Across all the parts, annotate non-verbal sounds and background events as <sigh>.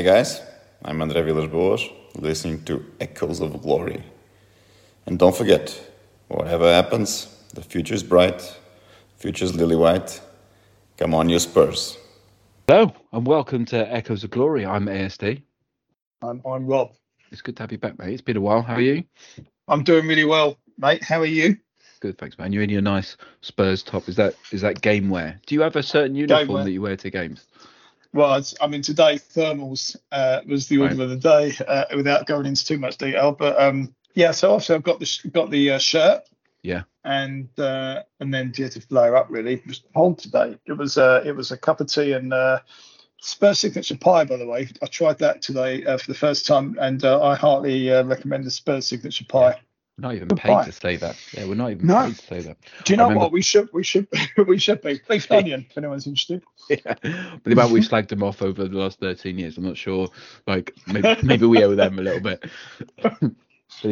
Hi guys, I'm André Villas-Boas, listening to Echoes of Glory. And don't forget, whatever happens, the future is bright, future is lily white. Come on, you Spurs. Hello, and welcome to Echoes of Glory. I'm ASD. I'm, I'm Rob. It's good to have you back, mate. It's been a while. How are you? I'm doing really well, mate. How are you? Good, thanks, man. You're in your nice Spurs top. Is that is that game wear? Do you have a certain uniform that you wear to games? Well, I mean, today thermals uh, was the order Right. of the day, uh, without going into too much detail. But um, yeah, so obviously I've got the sh- got the uh, shirt, Yeah. and uh, and then yeah, to layer up really. It was cold today. It was uh, it was a cup of tea and uh, Spurs signature pie, by the way. I tried that today uh, for the first time, and uh, I heartily uh, recommend the Spurs signature pie. We're not even Good paid to say that. Yeah, we're not even No. paid to say that. Do you know remember- what we should we should <laughs> we should be beef onion if anyone's interested. <laughs> Yeah. But the amount we've slagged them off over the last 13 years, I'm not sure. Like maybe, <laughs> maybe we owe them a little bit. But,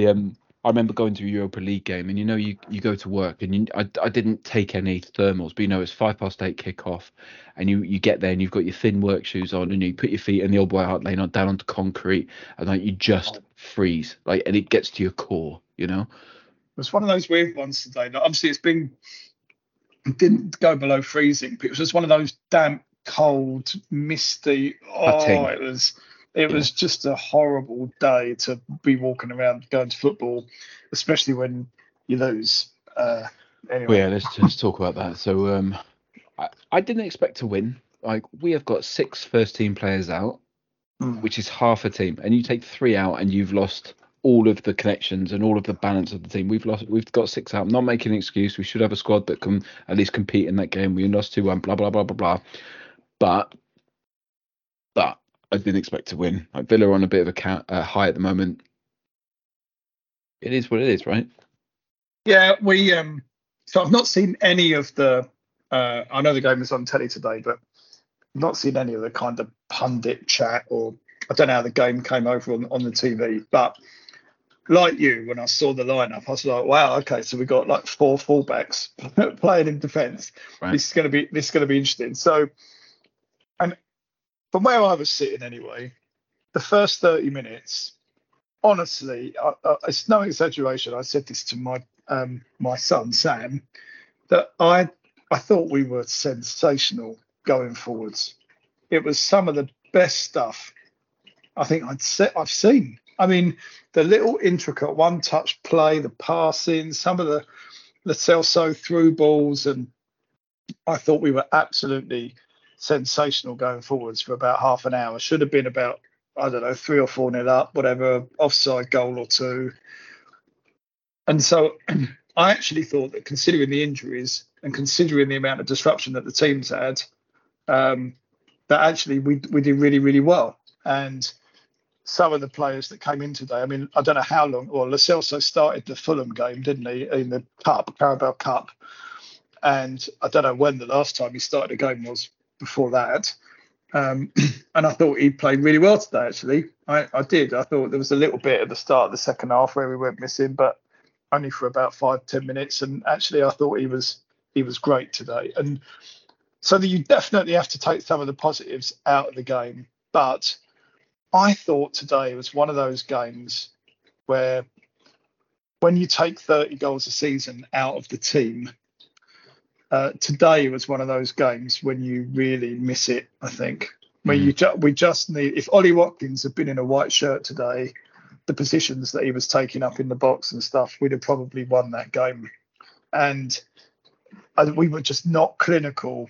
um, I remember going to a Europa League game, and you know, you, you go to work, and you, I, I didn't take any thermals, but you know, it's five past eight kickoff, and you, you get there, and you've got your thin work shoes on, and you put your feet in the old boy heart laying on down onto concrete, and like you just freeze, like, and it gets to your core, you know. It was one of those weird ones today. Like, obviously, it's been it didn't go below freezing, but it was just one of those damp, cold, misty. Oh, it was it was just a horrible day to be walking around going to football, especially when you lose. Uh, anyway, Well, yeah, let's just talk about that. So, um, I, I didn't expect to win. Like, we have got six first team players out, Mm. which is half a team, and you take three out, and you've lost all of the connections and all of the balance of the team. We've lost. We've got six out. I'm not making an excuse. We should have a squad that can at least compete in that game. We lost two one. Blah blah blah blah blah. But, but I didn't expect to win. Like Villa are on a bit of a ca- uh, high at the moment. It is what it is, right? Yeah, we um so I've not seen any of the uh I know the game was on telly today, but I've not seen any of the kind of pundit chat or I don't know how the game came over on, on the TV, but like you, when I saw the lineup, I was like, wow, okay, so we got like four fullbacks <laughs> playing in defence. Right. This is gonna be this is gonna be interesting. So and from where I was sitting anyway, the first 30 minutes, honestly, I, I, it's no exaggeration. I said this to my um, my son Sam that I I thought we were sensational going forwards. It was some of the best stuff I think I'd se- I've seen. I mean, the little intricate one-touch play, the passing, some of the the Celso through balls, and I thought we were absolutely sensational going forwards for about half an hour. Should have been about I don't know three or four nil up, whatever, offside goal or two. And so <clears throat> I actually thought that considering the injuries and considering the amount of disruption that the teams had, um, that actually we we did really really well. And some of the players that came in today, I mean, I don't know how long. Well, Celso started the Fulham game, didn't he, in the Cup, Carabao Cup, and I don't know when the last time he started a game was before that. Um, <clears throat> and I thought he played really well today. Actually, I, I did. I thought there was a little bit at the start of the second half where we went missing, but only for about five ten minutes. And actually, I thought he was he was great today. And so that you definitely have to take some of the positives out of the game. But I thought today was one of those games where when you take 30 goals a season out of the team, uh, today was one of those games when you really miss it. I think where you ju- we just need if Ollie Watkins had been in a white shirt today, the positions that he was taking up in the box and stuff, we'd have probably won that game. And I, we were just not clinical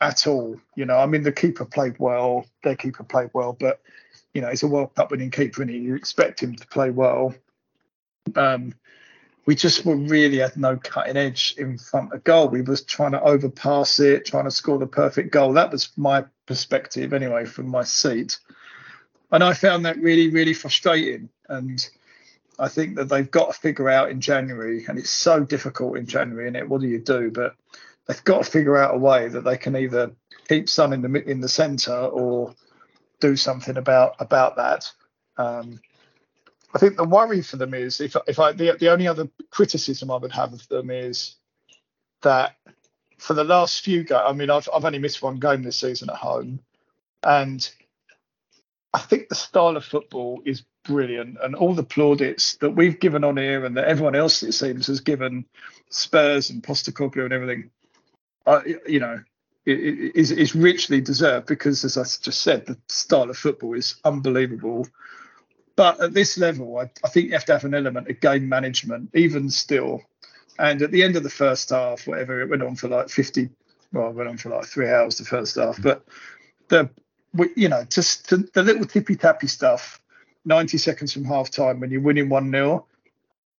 at all. You know, I mean, the keeper played well, their keeper played well, but you know, he's a World Cup winning keeper, and you expect him to play well. Um, we just were really had no cutting edge in front of goal. We was trying to overpass it, trying to score the perfect goal. That was my perspective anyway from my seat. And I found that really, really frustrating. And I think that they've got to figure out in January, and it's so difficult in January, and it what do you do? But they've got to figure out a way that they can either keep Son in the in the centre or do something about about that. Um, I think the worry for them is if if I the, the only other criticism I would have of them is that for the last few I mean I've I've only missed one game this season at home, and I think the style of football is brilliant, and all the plaudits that we've given on here, and that everyone else it seems has given Spurs and Postecoglou and everything, uh, you know, it, is richly deserved because, as I just said, the style of football is unbelievable. But at this level, I, I think you have to have an element of game management, even still. And at the end of the first half, whatever it went on for like 50, well, it went on for like three hours the first half, but the you know, just the, the little tippy tappy stuff, 90 seconds from half time when you're winning 1 0.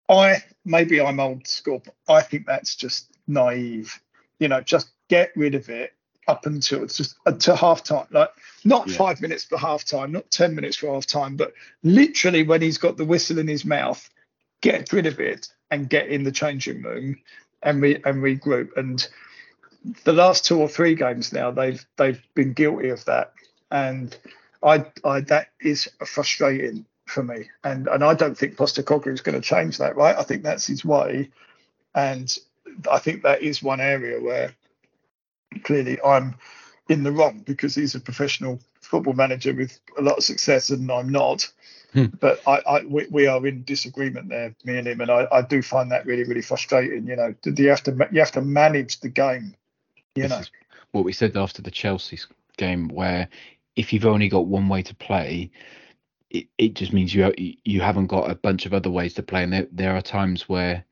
I maybe I'm old school, but I think that's just naive. You know, just get rid of it up until it's just uh, to half time. Like not yeah. five minutes for half time, not 10 minutes for half time, but literally when he's got the whistle in his mouth, get rid of it and get in the changing room and re and regroup. And the last two or three games now, they've they've been guilty of that and I, I that is frustrating for me. And and I don't think Postecoglou is going to change that, right? I think that's his way, and I think that is one area where clearly I'm in the wrong because he's a professional football manager with a lot of success, and I'm not. Hmm. But I, I we, we, are in disagreement there, me and him, and I, I do find that really, really frustrating. You know, you have to you have to manage the game. You this know, what we said after the Chelsea game, where if you've only got one way to play, it, it just means you you haven't got a bunch of other ways to play. And there, there are times where,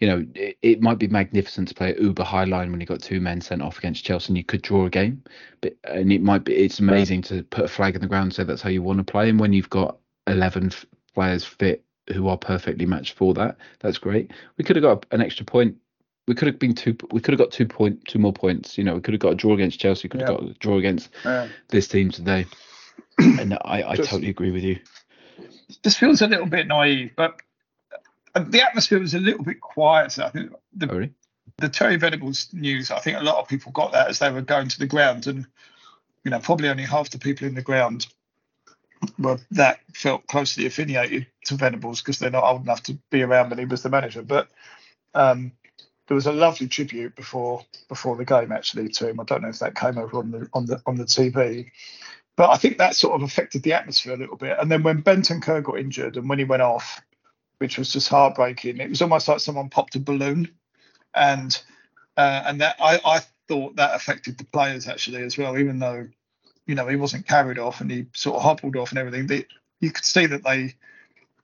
you know, it, it might be magnificent to play uber high line when you've got two men sent off against Chelsea and you could draw a game. But and it might be it's amazing to put a flag in the ground and say that's how you want to play. And when you've got eleven players fit who are perfectly matched for that, that's great. We could have got an extra point we could have been two. We could have got two point, two more points. You know, we could have got a draw against Chelsea. We could have got a draw against yeah. this team today. <clears throat> and I, I Just, totally agree with you. This feels a little bit naive, but the atmosphere was a little bit quieter. I think the oh, really? the Terry Venables news. I think a lot of people got that as they were going to the ground, and you know, probably only half the people in the ground were that felt closely affiliated to Venables because they're not old enough to be around when he was the manager. But um, there was a lovely tribute before before the game actually to him. I don't know if that came over on the on the on the TV, but I think that sort of affected the atmosphere a little bit. And then when Bentancur got injured and when he went off, which was just heartbreaking, it was almost like someone popped a balloon, and uh, and that I I thought that affected the players actually as well, even though you know he wasn't carried off and he sort of hobbled off and everything. They, you could see that they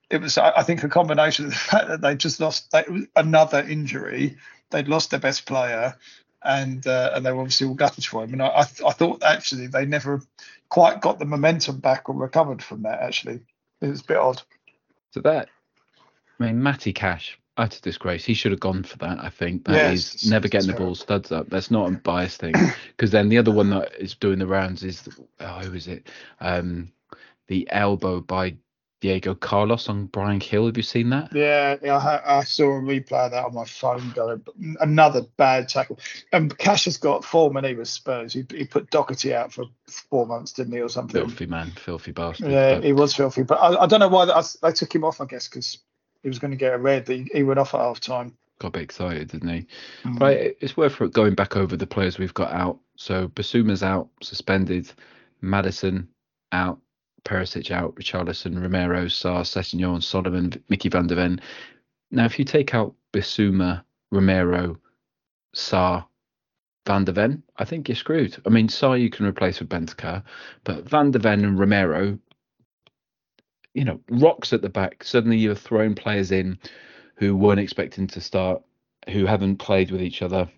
it was I think a combination of the <laughs> fact that they just lost another injury they'd lost their best player, and uh, and they were obviously all gutted for him. And I I, I, thought actually they never quite got the momentum back or recovered from that. Actually, it was a bit odd. So that, I mean, Matty Cash, utter disgrace. He should have gone for that. I think that is never getting the ball studs up. That's not a biased thing. <coughs> Because then the other one that is doing the rounds is oh, who is it? Um, the elbow by Diego Carlos on Bryan Gil. Have you seen that? Yeah, yeah I, I, saw a replay of that on my phone. Going, another bad tackle. And Cash has got form when he was Spurs. He, he put Doherty out for four months, didn't he, or something? Filthy man, filthy bastard. Yeah, but... he was filthy. But I, I don't know why they took him off. I guess because he was going to get a red. He, he went off at half time. Got a bit excited, didn't he? Mm. Right, it's worth going back over the players we've got out. So Bissouma's out, suspended. Maddison out. Perisic out, Richarlison, Romero, Sarr, Sessegnon, Solomon, Mickey van der Ven. Now, if you take out Bissouma, Romero, Sarr, Van der Ven, I think you're screwed. I mean, Sarr you can replace with Bentancur, but Van der Ven and Romero, you know, rocks at the back. Suddenly you're throwing players in who weren't expecting to start, who haven't played with each other.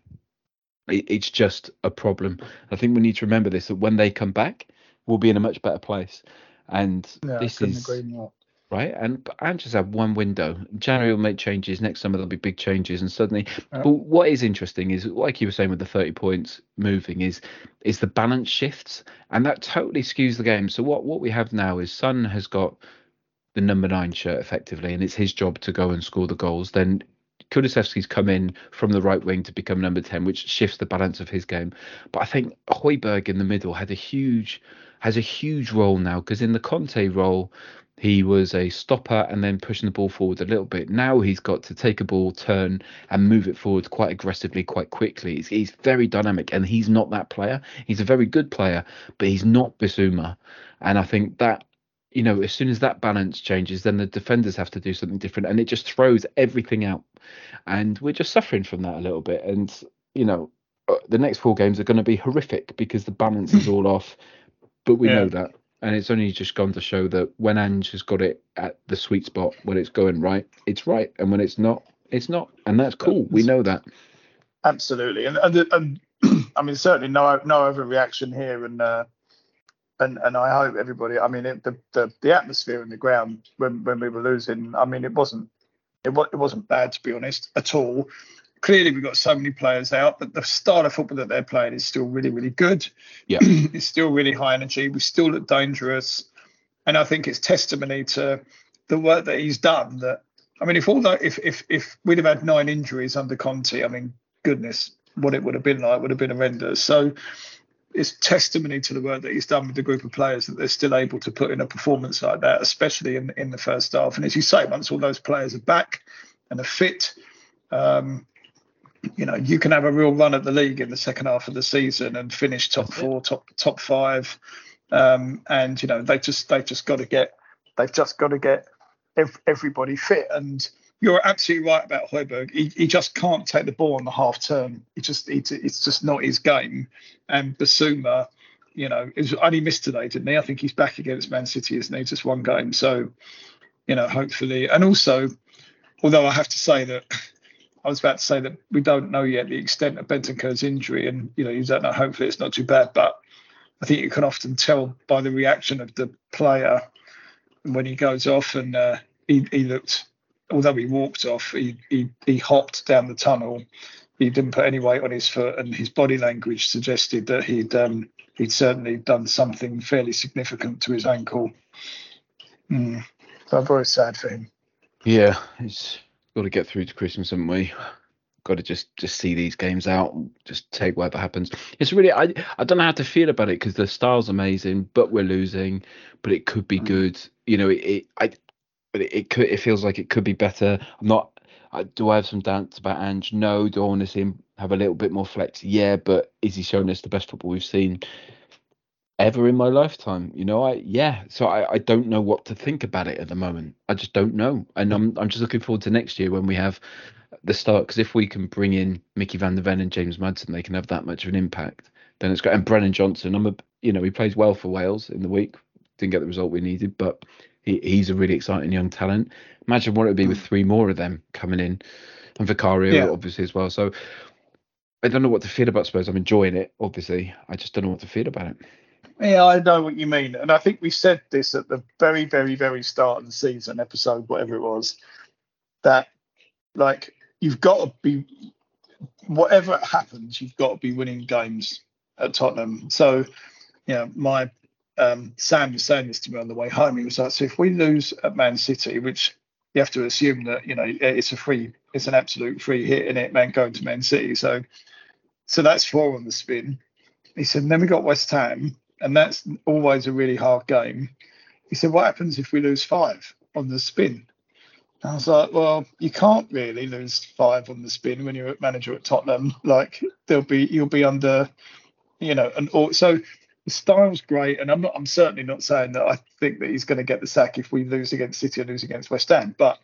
it's just a problem. I think we need to remember this that when they come back, we'll be in a much better place. And yeah, this is right. And and just have one window. January will make changes. Next summer there'll be big changes, and suddenly. But what is interesting is, like you were saying with the thirty points moving, is is the balance shifts, and that totally skews the game. So what what we have now is Son has got the number nine shirt effectively, and it's his job to go and score the goals. Then Kulusevski's come in from the right wing to become number 10, which shifts the balance of his game. But I think Højbjerg in the middle had a huge has a huge role now because in the Conte role, he was a stopper and then pushing the ball forward a little bit. Now he's got to take a ball, turn, and move it forward quite aggressively, quite quickly. He's, he's very dynamic, and he's not that player. He's a very good player, but he's not Bissouma. And I think that you know, as soon as that balance changes, then the defenders have to do something different, and it just throws everything out. And we're just suffering from that a little bit. And you know, uh, the next four games are going to be horrific because the balance is all off. But we yeah. know that, and it's only just gone to show that when Ange has got it at the sweet spot, when it's going right, it's right, and when it's not, it's not, and that's cool. We know that. Absolutely, and and, and <clears throat> I mean certainly no no overreaction here, and uh, and and I hope everybody. I mean it, the, the the atmosphere in the ground when when we were losing. I mean it wasn't it, it wasn't bad to be honest at all clearly we've got so many players out, but the style of football that they're playing is still really, really good. Yeah, <clears throat> it's still really high energy. We still look dangerous, and I think it's testimony to the work that he's done. That I mean, if all that, if if if we'd have had nine injuries under Conte, I mean, goodness, what it would have been like would have been horrendous. So. It's testimony to the work that he's done with the group of players that they're still able to put in a performance like that, especially in in the first half. And as you say, once all those players are back and are fit, um, you know, you can have a real run at the league in the second half of the season and finish top four, top top five. Um, and you know, they just they just got to get they've just got to get ev- everybody fit. And you're absolutely right about Højbjerg. He, he just can't take the ball on the half turn. He just he, it's just not his game. And Bissouma, you know, is only missed today, didn't he? I think he's back against Man City, isn't he? Just one game. So, you know, hopefully, and also, although I have to say that <laughs> I was about to say that we don't know yet the extent of Bentancur's injury, and you know you don't know. Hopefully, it's not too bad, but I think you can often tell by the reaction of the player when he goes off, and uh, he, he looked. Although he walked off, he, he he hopped down the tunnel. He didn't put any weight on his foot, and his body language suggested that he'd um, he'd certainly done something fairly significant to his ankle. Mm. So I'm very sad for him. Yeah, it's got to get through to Christmas, haven't we? Got to just just see these games out, just take whatever happens. It's really I I don't know how to feel about it because the style's amazing, but we're losing. But it could be mm. good. You know, it, it I but it, it could it feels like it could be better. I'm not. I, do I have some doubts about Ange? No. Do I want to see him have a little bit more flex? Yeah. But is he showing us the best football we've seen? ever in my lifetime. You know, I yeah. So I, I don't know what to think about it at the moment. I just don't know, and I'm I'm just looking forward to next year when we have the start. Because if we can bring in Mickey Van der Ven and James Maddison, they can have that much of an impact. Then it's great. And Brennan Johnson, I'm a you know he plays well for Wales in the week. Didn't get the result we needed, but he's a really exciting young talent. Imagine what it would be with mm. three more of them coming in, and Vicario yeah. obviously as well. So. I don't know what to feel about Spurs. I'm enjoying it, obviously. I just don't know what to feel about it. Yeah, I know what you mean, and I think we said this at the very, very, very start of the season, episode whatever it was, that like you've got to be, whatever happens, you've got to be winning games at Tottenham. So, you know, my um, Sam was saying this to me on the way home. He was like, "So if we lose at Man City, which you have to assume that you know it's a free, it's an absolute free hit in it, man, going to Man City. So, so that's four on the spin." He said, and then we got West Ham, and that's always a really hard game. He said, "What happens if we lose five on the spin?" I was like, "Well, you can't really lose five on the spin when you're a manager at Tottenham. Like, there'll be you'll be under, you know, and so." The style's great, and I'm not. I'm certainly not saying that I think that he's going to get the sack if we lose against City or lose against West Ham. But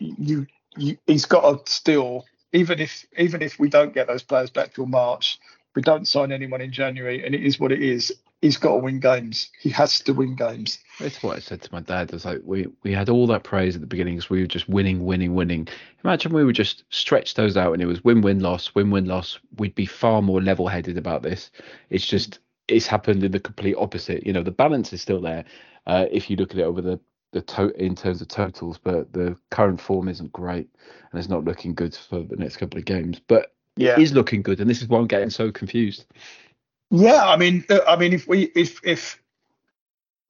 you, you he's got to still, even if even if we don't get those players back till March, we don't sign anyone in January, and it is what it is he's got to win games. He has to win games. That's what I said to my dad. I was like, we we had all that praise at the beginning because we were just winning, winning, winning. Imagine we would just stretch those out and it was win, win, loss, win, win, loss. We'd be far more level headed about this. It's just it's happened in the complete opposite. You know, the balance is still there uh, if you look at it over the the to- in terms of totals, but the current form isn't great and it's not looking good for the next couple of games. But yeah. it is looking good, and this is why I'm getting so confused. Yeah, I mean, I mean, if we if if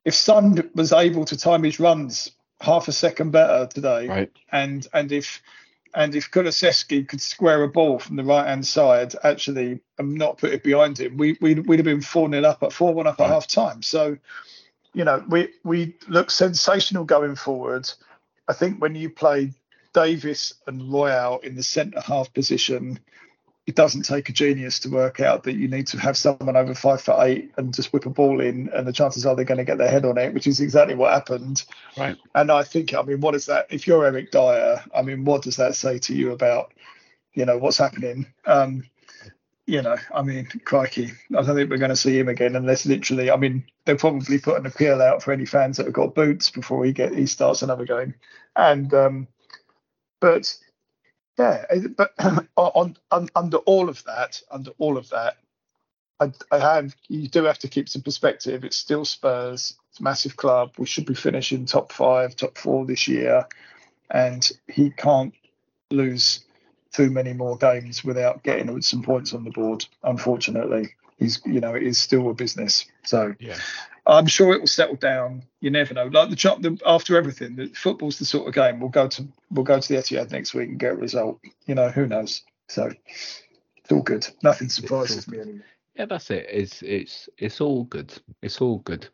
if Son was able to time his runs half a second better today, right. and and if and if Kulusevski could square a ball from the right hand side, actually, and not put it behind him, we we'd, we'd have been four 0 up at four one up right. at half time. So, you know, we we look sensational going forward. I think when you play Davies and Royal in the centre half position, it doesn't take a genius to work out that you need to have someone over five foot eight and just whip a ball in, and the chances are they're going to get their head on it, which is exactly what happened. Right. And I think, I mean, what is that? If you're Eric Dier, I mean, what does that say to you about, you know, what's happening? Um, you know, I mean, crikey, I don't think we're going to see him again unless literally, I mean, they'll probably put an appeal out for any fans that have got boots before he get he starts another game. And um, but yeah, but <clears throat> on, on under all of that, under all of that, I, I have you do have to keep some perspective. It's still Spurs. It's massive club. We should be finishing top five, top four this year, and he can't lose too many more games without getting some points on the board. Unfortunately, he's you know it is still a business. So Yeah. I'm sure it will settle down. You never know. Like the, the after everything, the football's the sort of game. We'll go to we'll go to the Etihad next week and get a result. You know who knows. So it's all good. Nothing surprises me anymore. Yeah, that's it. It's it's it's all good. It's all good.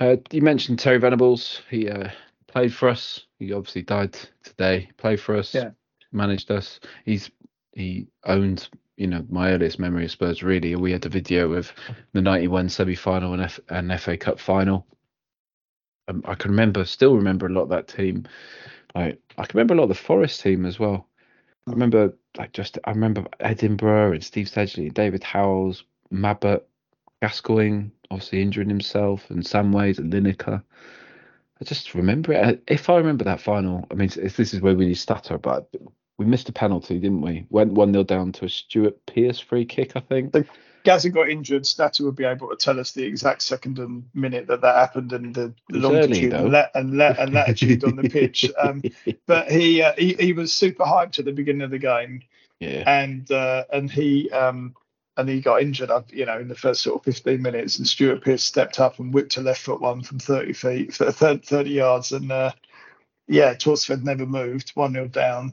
Uh, you mentioned Terry Venables. He uh, played for us. He obviously died today. Played for us. Yeah. Managed us. He's he owned you know my earliest memory of Spurs. Really, we had a video of the '91 semi-final and, F- and FA Cup final. Um, I can remember, still remember a lot of that team. I I can remember a lot of the Forest team as well. I remember like just I remember Edinburgh and Steve Sedgley, David Howells, Mabbutt, Gascoigne, obviously injuring himself, and Samways and Lineker. I just remember it. If I remember that final, I mean, this is where we need stutter, but we missed a penalty, didn't we? Went one 0 down to a Stuart Pearce free kick, I think. Gazza got injured. Stato would be able to tell us the exact second and minute that that happened and the It was early, longitude and, la- and, la- and latitude on the pitch. <laughs> Um, but he, uh, he he was super hyped at the beginning of the game, yeah, and uh, and he um, and he got injured. uh, You know, in the first sort of 15 minutes, and Stuart Pearce stepped up and whipped a left foot one from 30 feet, 30, 30 yards, and uh, yeah, Thorstvedt never moved. One 0 down.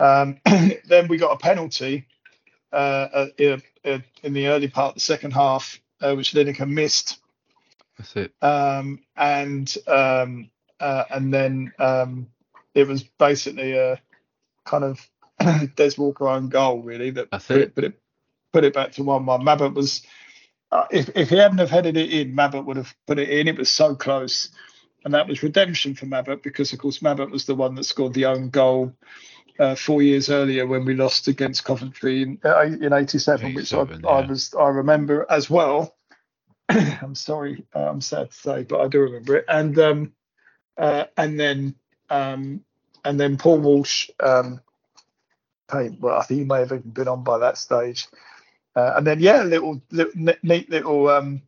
Um, <clears throat> then we got a penalty uh, uh, in, in the early part of the second half, uh, which Lineker missed, that's it. um, and um, uh, and then um, it was basically a kind of <clears throat> Des Walker own goal really that That's put it. it, put it put it back to one one. Mabbutt was uh, if if he hadn't have headed it in, Mabbutt would have put it in. It was so close, and that was redemption for Mabbutt because of course Mabbutt was the one that scored the own goal. Uh, four years earlier, when we lost against Coventry in uh, in '87, which I, 87, I was I remember as well. <coughs> I'm sorry, uh, I'm sad to say, but I do remember it. And um, uh, and then um, and then Paul Walsh, um, hey, well, I think he may have even been on by that stage. Uh, and then yeah, little, little neat little um,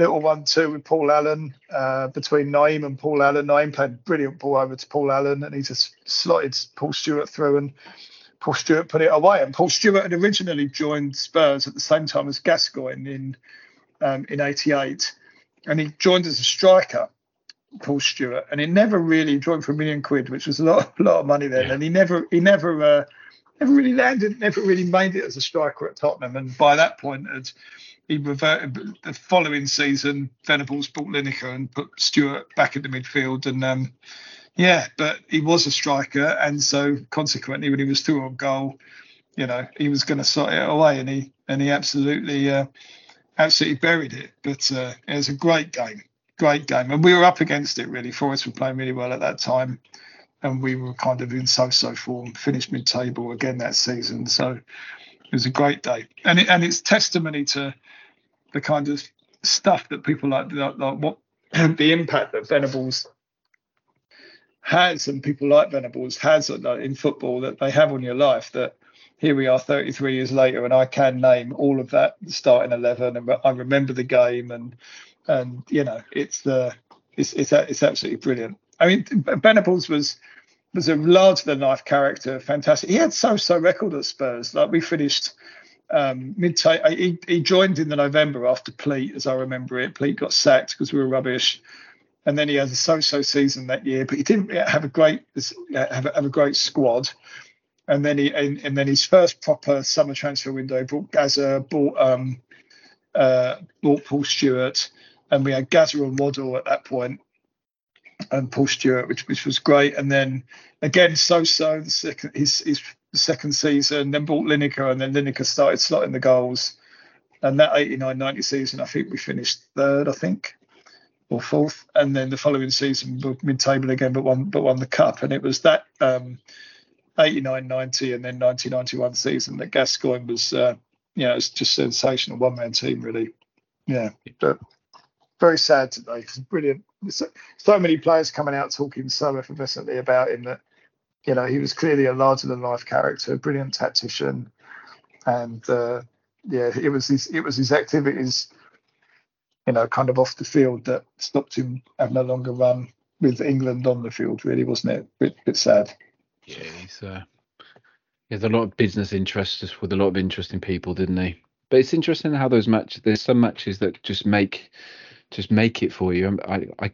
little one too with Paul Allen uh, between Nayim and Paul Allen. Nayim played brilliant ball over to Paul Allen, and he just slotted Paul Stewart through, and Paul Stewart put it away. And Paul Stewart had originally joined Spurs at the same time as Gascoigne in um, in '88, and he joined as a striker. Paul Stewart, and he never really joined for a million quid, which was a lot, a <laughs> lot of money then. Yeah. And he never, he never, uh, never really landed, never really made it as a striker at Tottenham. And by that point, had he reverted. The following season, Venables bought Lineker and put Stewart back in the midfield. And um, yeah, but he was a striker, and so consequently, when he was through on goal, you know, he was going to sort it away, and he and he absolutely, uh, absolutely buried it. But uh, it was a great game, great game, and we were up against it really. Forest were playing really well at that time, and we were kind of in so-so form, finished mid-table again that season. So it was a great day, and it, and it's testimony to the kind of stuff that people like, like, like what the impact that Venables has and people like Venables has uh, in football that they have on your life. That here we are, 33 years later, and I can name all of that starting 11, and I remember the game, and and you know it's the it's it's it's absolutely brilliant. I mean, Venables was was a larger than life character, fantastic. He had so so record at Spurs. Like we finished um, mid he, he joined in the November after Pleat, as I remember it. Pleat got sacked because we were rubbish, and then he had a so-so season that year. But he didn't have a great have a, have a great squad. And then he and, and then his first proper summer transfer window brought Gazza, bought um, uh, bought Paul Stewart, and we had Gazza and Waddle at that point, and Paul Stewart, which which was great. And then again, so-so the second his his the second season, then bought Lineker, and then Lineker started slotting the goals. And that 89 90 season, I think we finished third, I think, or fourth. And then the following season, we mid table again, but won, but won the cup. And it was that um, 89 90 and then 1991 season that Gascoigne was, uh, you know, it's just sensational one man team, really. Yeah. But very sad today. It's brilliant. So, so many players coming out talking so effervescently about him that, you know, he was clearly a larger than life character, a brilliant tactician. And, uh, yeah, it was his it was his activities, you know, kind of off the field that stopped him having a longer run with England on the field. Really, wasn't it? Bit bit sad. Yeah, he's uh, he a lot of business interests with a lot of interesting people, didn't he? But it's interesting how those matches. There's some matches that just make just make it for you. I I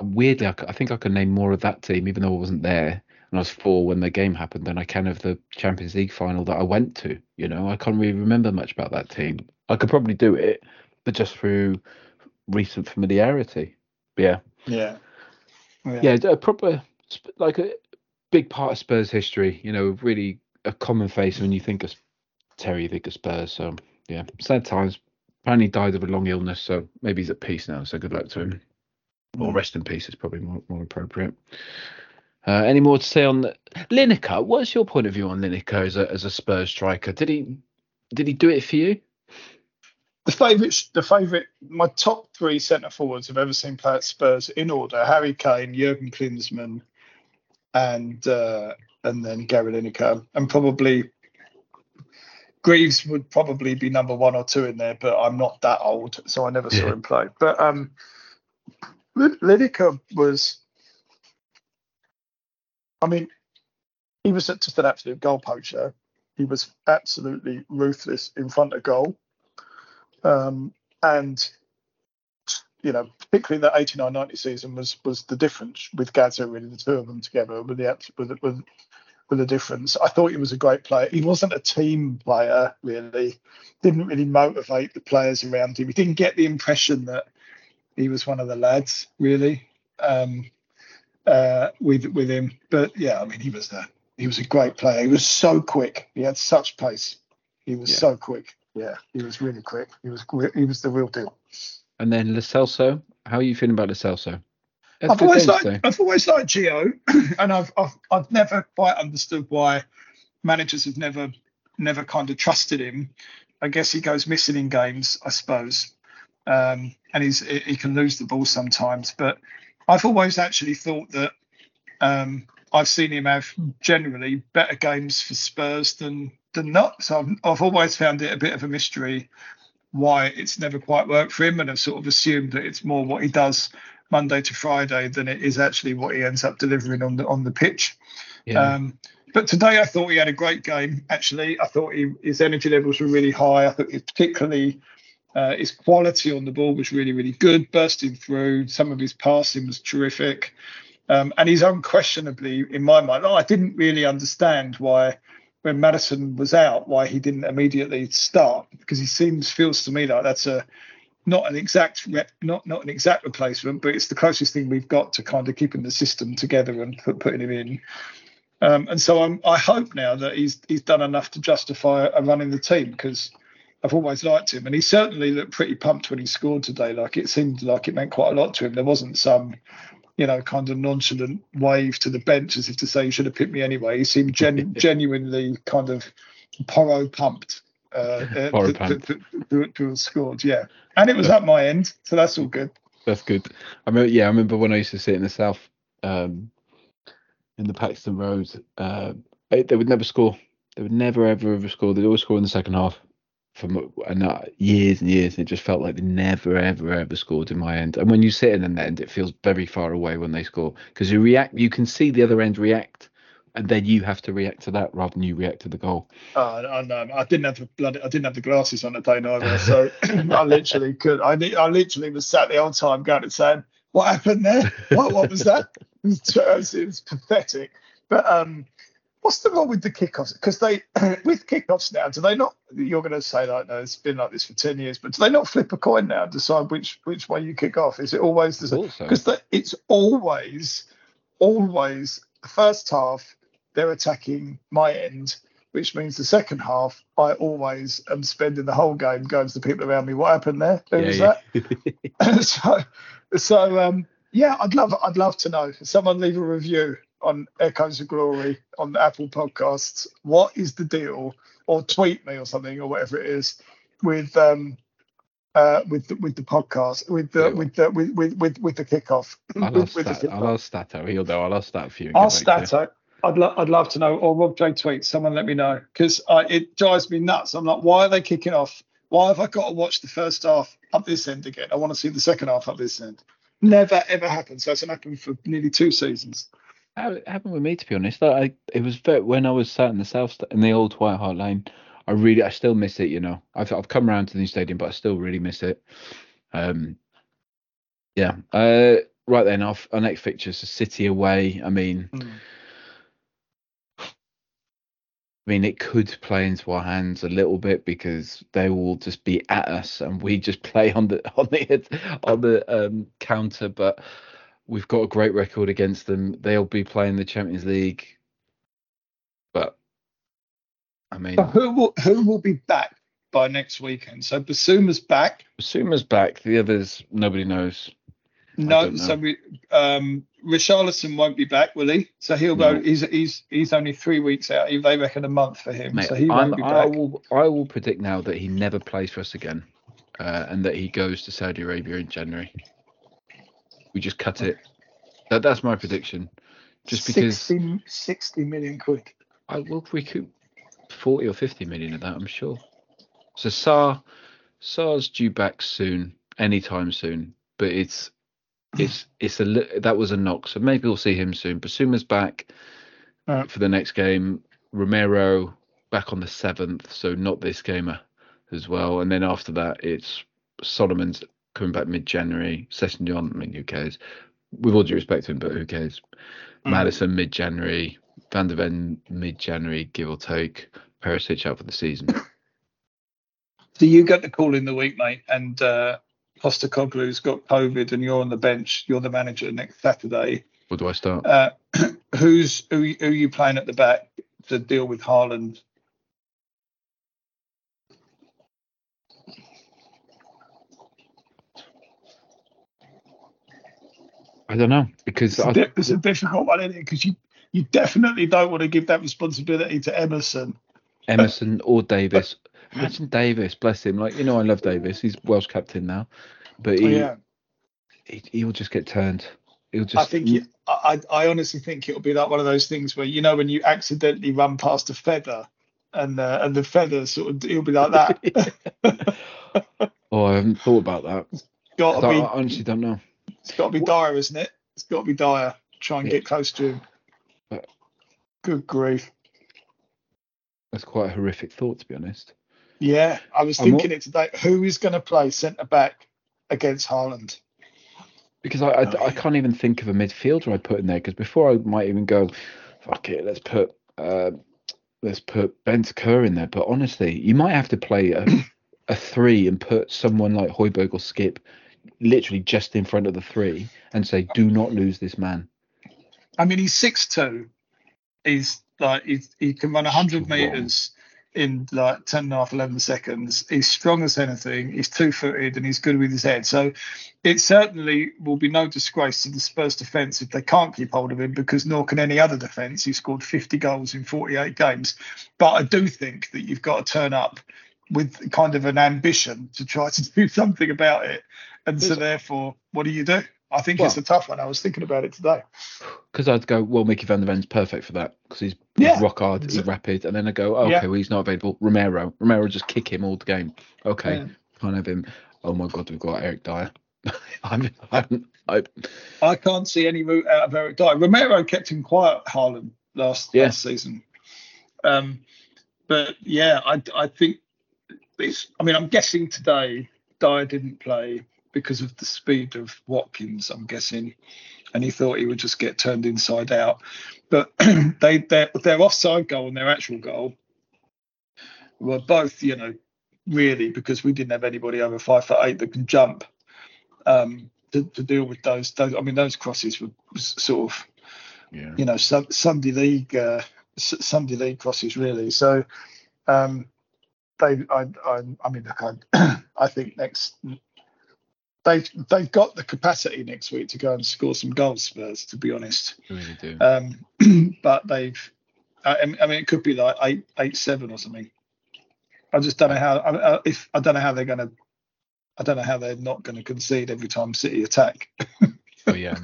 weirdly I, I think I can name more of that team, even though I wasn't there and I was four when the game happened, then I can of the Champions League final that I went to. You know, I can't really remember much about that team. I could probably do it, but just through recent familiarity. Yeah. Yeah. Yeah, yeah a proper like a big part of Spurs history. You know, really a common face when you think of Terry, you think of Spurs. So yeah, sad times. Apparently died of a long illness, so maybe he's at peace now. So good luck to him. Or mm. rest in peace is probably more, more appropriate. Uh, any more to say on Lineker? What's your point of view on Lineker as a as a Spurs striker? Did he did he do it for you? The favourite, the favourite, my top three centre forwards I've ever seen play at Spurs in order: Harry Kane, Jurgen Klinsmann, and uh, and then Gary Lineker, and probably Greaves would probably be number one or two in there, but I'm not that old, so I never saw yeah. him play. But um, Lineker was I mean, he was just an absolute goal poacher. He was absolutely ruthless in front of goal. Um, and, you know, particularly that 89 90 season was was the difference with Gazza, really, the two of them together with the, with, with, with the difference. I thought he was a great player. He wasn't a team player, really. Didn't really motivate the players around him. He didn't get the impression that he was one of the lads, really. Um, uh, with with him. But yeah, I mean, he was a he was a great player. He was so quick. He had such pace. He was yeah. so quick. Yeah, he was really quick. He was he was the real deal. And then Lo Celso, how are you feeling about Lo Celso? I've always, liked, I've always liked Gio, <clears throat> and I've, I've I've never quite understood why managers have never never kind of trusted him. I guess he goes missing in games, I suppose, um, and he's he can lose the ball sometimes. But I've always actually thought that um, I've seen him have generally better games for Spurs than than not. So I've, I've, always found it a bit of a mystery why it's never quite worked for him, and I've sort of assumed that it's more what he does Monday to Friday than it is actually what he ends up delivering on the on the pitch. Yeah. Um, but today I thought he had a great game. Actually, I thought he, his energy levels were really high. I thought he particularly uh, his quality on the ball was really, really good, bursting through. Some of his passing was terrific. Um, and he's unquestionably, in my mind, oh, I didn't really understand why, when Maddison was out, why he didn't immediately start because he seems, feels to me like that's a not an exact rep, not not an exact replacement, but it's the closest thing we've got to kind of keeping the system together and put, putting him in. Um, and so I'm, I hope now that he's he's done enough to justify a run in the team because I've always liked him, and he certainly looked pretty pumped when he scored today. Like it seemed like it meant quite a lot to him. There wasn't some, you know, kind of nonchalant wave to the bench as if to say you should have picked me anyway. He seemed genu- <laughs> genuinely kind of poro pumped. Uh, uh to, to, to, to, have scored, yeah, and it was at my end, so that's all good. That's good. I remember, yeah, I remember when I used to sit in the south, um, in the Paxton Road. Uh, they would never score. They would never ever ever score. They'd always score in the second half for and uh, years and years, and it just felt like they never, ever, ever scored in my end. And when you sit in an end, it feels very far away when they score because you react, you can see the other end react, and then you have to react to that rather than you react to the goal. I know. I didn't have the blood. I didn't have the glasses on the day neither, so <coughs> I literally could. I, I literally was sat the whole time going and saying, "What happened there? What, what was that?" <laughs> It was, it was pathetic. But um, what's the wrong with the kickoffs? Because they, <clears throat> with kickoffs now, do they not? You're going to say like, no, it's been like this for ten years, but do they not flip a coin now, and decide which which way you kick off? Is it always the same? Because it's always, always the first half they're attacking my end, which means the second half, I always am spending the whole game going to the people around me. What happened there? Who was yeah. that? <laughs> so, so um, yeah, I'd love, I'd love to know. Someone leave a review on Echoes of Glory on the Apple Podcasts. What is the deal? Or tweet me or something or whatever it is with um uh with the, with the podcast with the with the with with with, with the kickoff. I'll with, ask with the Stat, I'll ask Stato. He'll know. I'll ask Stat for you. Ask get back to you. Stato. I'd, lo- I'd love to know, or Rob J tweet. Someone let me know because it drives me nuts. I'm like, why are they kicking off? Why have I got to watch the first half up this end again? I want to see the second half up this end. Never ever happened. So it's happened for nearly two seasons. How- It happened with me, to be honest. I it was very, when I was sat in the south in the old White Hart Lane. I really, I still miss it. You know, I've I've come around to the new stadium, but I still really miss it. Um, yeah. Uh, right then, our, our next fixture is City away. I mean, I mean, it could play into our hands a little bit because they will just be at us, and we just play on the <laughs> on the on the um, counter. But we've got a great record against them. They'll be playing the Champions League, but I mean, So who will who will be back by next weekend? So Bissouma's back. Bissouma's back. The others, nobody knows. No, so we, um, Richarlison won't be back, will he? So he'll go. No. He's he's he's only three weeks out. They reckon a month for him, Mate, so he I'm, won't be I will I will predict now that he never plays for us again, uh, and that he goes to Saudi Arabia in January. We just cut it. That that's my prediction. Just because 60, 60 million quid. I will recoup forty or fifty million of that, I'm sure. So Sarr, Sarr's due back soon, anytime soon. But it's it's it's a that was a knock. So maybe we'll see him soon. Bissouma's back Right. for the next game. Romero back on the seventh, so not this game uh, as well. And then after that, it's Solomon's coming back mid-January. Sessegnon, I mean, who cares? With all due respect to him, but who cares? Mm. Maddison mid-January, Van der Ven mid-January, give or take. Perisic out for the season. <coughs> So you get the call in the week, mate, and uh, Postecoglou's got COVID, and you're on the bench. You're the manager next Saturday. Where do I start? Uh, <coughs> who's who? Who are you playing at the back to deal with Haaland? I don't know because It's a, I, di- it's a difficult one, isn't it? Because you you definitely don't want to give that responsibility to Emerson. Emerson or Davies. <laughs> Imagine Davies, bless him. Like you know, I love Davies. He's Welsh captain now, but he, yeah, he he'll just get turned. He'll just. I think I I honestly think it'll be like one of those things where you know when you accidentally run past a feather. And, uh, and the feather sort of it'll be like that. <laughs> Oh, I haven't thought about that. <laughs> got to I, be I honestly don't know. It's got to be dire, isn't it? It's got to be dire. Try and Yeah. get close to him. Good grief. That's quite a horrific thought, to be honest. Yeah, I was thinking it today. Who is going to play centre back against Haaland? Because I, I, I can't even think of a midfielder I'd put in there. Because before I might even go, fuck it, let's put uh, let's put Bentancur in there. But honestly, you might have to play a, <coughs> a three and put someone like Højbjerg or Skip literally just in front of the three and say, do not lose this man. I mean, he's six two. He's like he's, he can run hundred meters in like 10 and a half, 11 seconds. He's strong as anything. He's two footed and he's good with his head. So it certainly will be no disgrace to the Spurs defence if they can't keep hold of him because nor can any other defence. He scored 50 goals in 48 games. But I do think that you've got to turn up with kind of an ambition to try to <laughs> do something about it. And so therefore, what do you do? I think it's a tough one. I was thinking about it today. Because I'd go, well, Mickey van der Ven's perfect for that because he's, he's Yeah. rock hard, he's rapid. And then I go, oh, okay, Yeah. well, he's not available. Romero. Romero just kick him all the game. Okay, Yeah. can't have him. Oh my God, we've got Eric Dier. <laughs> I'm, I'm, I, I can't see any route out of Eric Dier. Romero kept him quiet, Haaland, last, Yeah. last season. Um, but yeah, I, I think it's. I mean, I'm guessing today Dier didn't play because of the speed of Watkins. I'm guessing, and he thought he would just get turned inside out. But <clears throat> they their their offside goal and their actual goal were both, you know, really because we didn't have anybody over five foot eight that can jump. Um, to, to deal with those, those, I mean, those crosses were sort of yeah. you know, Sun- Sunday League uh, Sunday league crosses really. So um, they, I, I, I mean, look, I, <clears throat> I think next they've they've got the capacity next week to go and score some goals. Spurs, to be honest. They really do. Um, <clears throat> but they've, I, I mean, it could be like eight eight seven or something. I just don't know how. I, if I don't know how they're going to. I don't know how they're not going to concede every time City attack. oh yeah,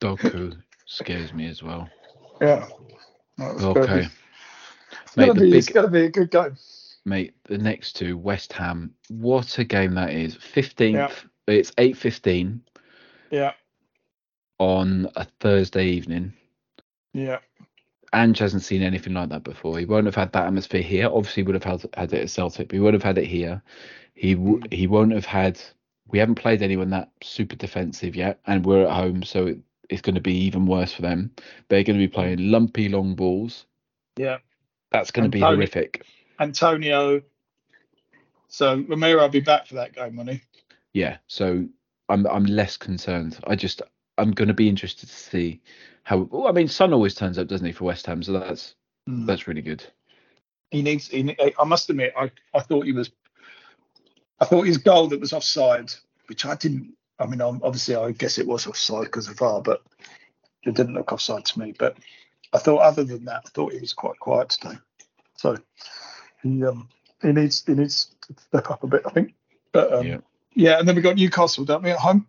Doku scares me as well. Yeah. No, it's gotta be- Okay, It's mate. gonna be, it's gonna be a good game. mate. The next two, West Ham. What a game that is. Fifteenth. Yeah. It's eight fifteen Yeah. on a Thursday evening. Yeah. Ange hasn't seen anything like that before. He won't have had that atmosphere here. Obviously, he would have had, had it at Celtic, but he would have had it here. He w- Mm. he won't have had. We haven't played anyone that super defensive yet, and we're at home, so it, it's going to be even worse for them. They're going to be playing lumpy long balls. Yeah. That's going to be horrific. Antonio. So Romero will be back for that game, he? Yeah, so I'm I'm less concerned. I just I'm going to be interested to see how. Well, I mean, Son always turns up, doesn't he, for West Ham? So that's that's really good. he needs. He, I must admit, I, I thought he was. I thought his goal that was offside, which I didn't. I mean, um, obviously, I guess it was offside because of VAR, but it didn't look offside to me. But I thought, other than that, I thought he was quite quiet today. So he um he needs he needs to step up a bit, I think. But um, Yeah. Yeah. and then we got Newcastle, don't we, at home?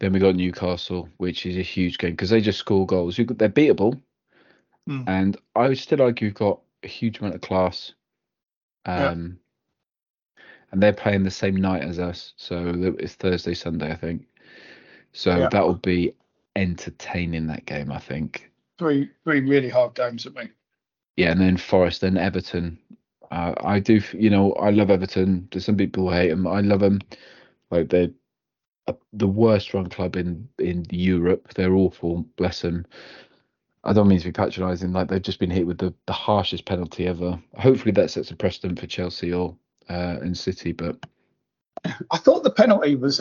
Then we got Newcastle, which is a huge game because they just score goals. You they're beatable, Hmm. and I would still argue you've got a huge amount of class. Yeah. Um, and they're playing the same night as us, so it's Thursday, Sunday, I think. So Yeah. that will be entertaining that game, I think. Three three really hard games, I think. Yeah, and then Forest, then Everton. Uh, I do, you know, I love Everton. There's some people who hate them. I love them. Like they're the worst run club in in Europe. They're awful. Bless them. I don't mean to be patronising. Like they've just been hit with the, the harshest penalty ever. Hopefully that sets a precedent for Chelsea or uh, and City. But I thought the penalty was,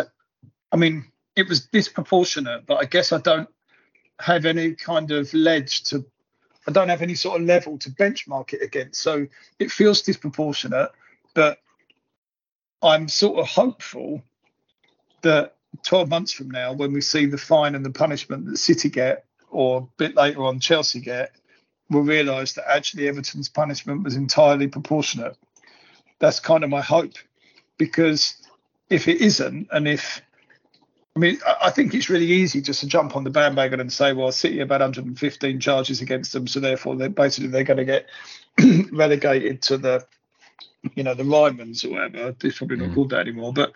I mean, it was disproportionate, but I guess I don't have any kind of ledge to, I don't have any sort of level to benchmark it against. So it feels disproportionate, but I'm sort of hopeful that 12 months from now, when we see the fine and the punishment that City get, or a bit later on Chelsea get, we'll realise that actually Everton's punishment was entirely proportionate. That's kind of my hope, because if it isn't, and if I mean, I think it's really easy just to jump on the bandwagon and say, well, City have had 115 charges against them, so therefore they're basically they're going to get <clears throat> relegated to the, you know, the Rymans or whatever. It's probably not Mm. called that anymore, but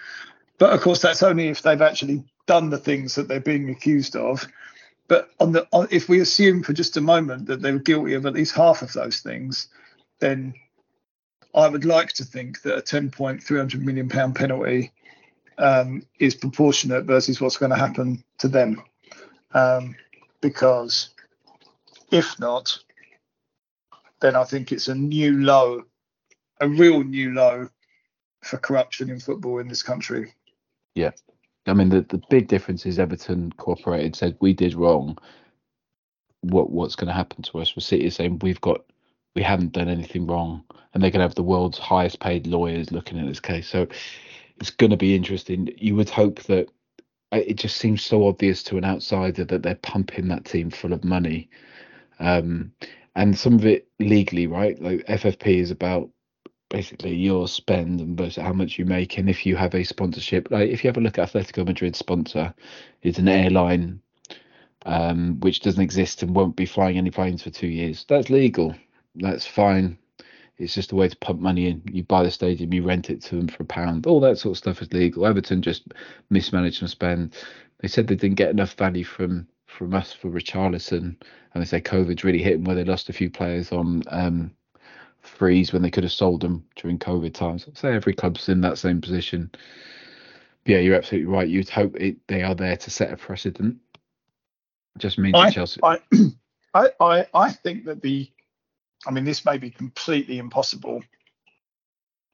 but of course that's only if they've actually done the things that they're being accused of. But on the on, if we assume for just a moment that they were guilty of at least half of those things, then I would like to think that a 10.300 million pound penalty um, is proportionate versus what's going to happen to them. Um, because if not, then I think it's a new low, a real new low for corruption in football in this country. Yeah. I mean, the, the big difference is Everton cooperated, said we did wrong. What what's going to happen to us? With City is saying we've got we haven't done anything wrong, and they're going to have the world's highest paid lawyers looking at this case. So it's going to be interesting. You would hope that it just seems so obvious to an outsider that they're pumping that team full of money, um, and some of it legally, right? Like FFP is about basically your spend and how much you make and if you have a sponsorship like if you have a look at atletico madrid sponsor it's an airline um which doesn't exist and won't be flying any planes for two years that's legal that's fine it's just a way to pump money in you buy the stadium you rent it to them for a pound all that sort of stuff is legal everton just mismanaged and spend they said they didn't get enough value from from us for richarlison and they say covid's really hit them where they lost a few players on um freeze when they could have sold them during COVID times. I'd say every club's in that same position. Yeah, you're absolutely right. You'd hope it, they are there to set a precedent. Just means that Chelsea. I, <clears throat> I, I, I think that the, I mean, this may be completely impossible.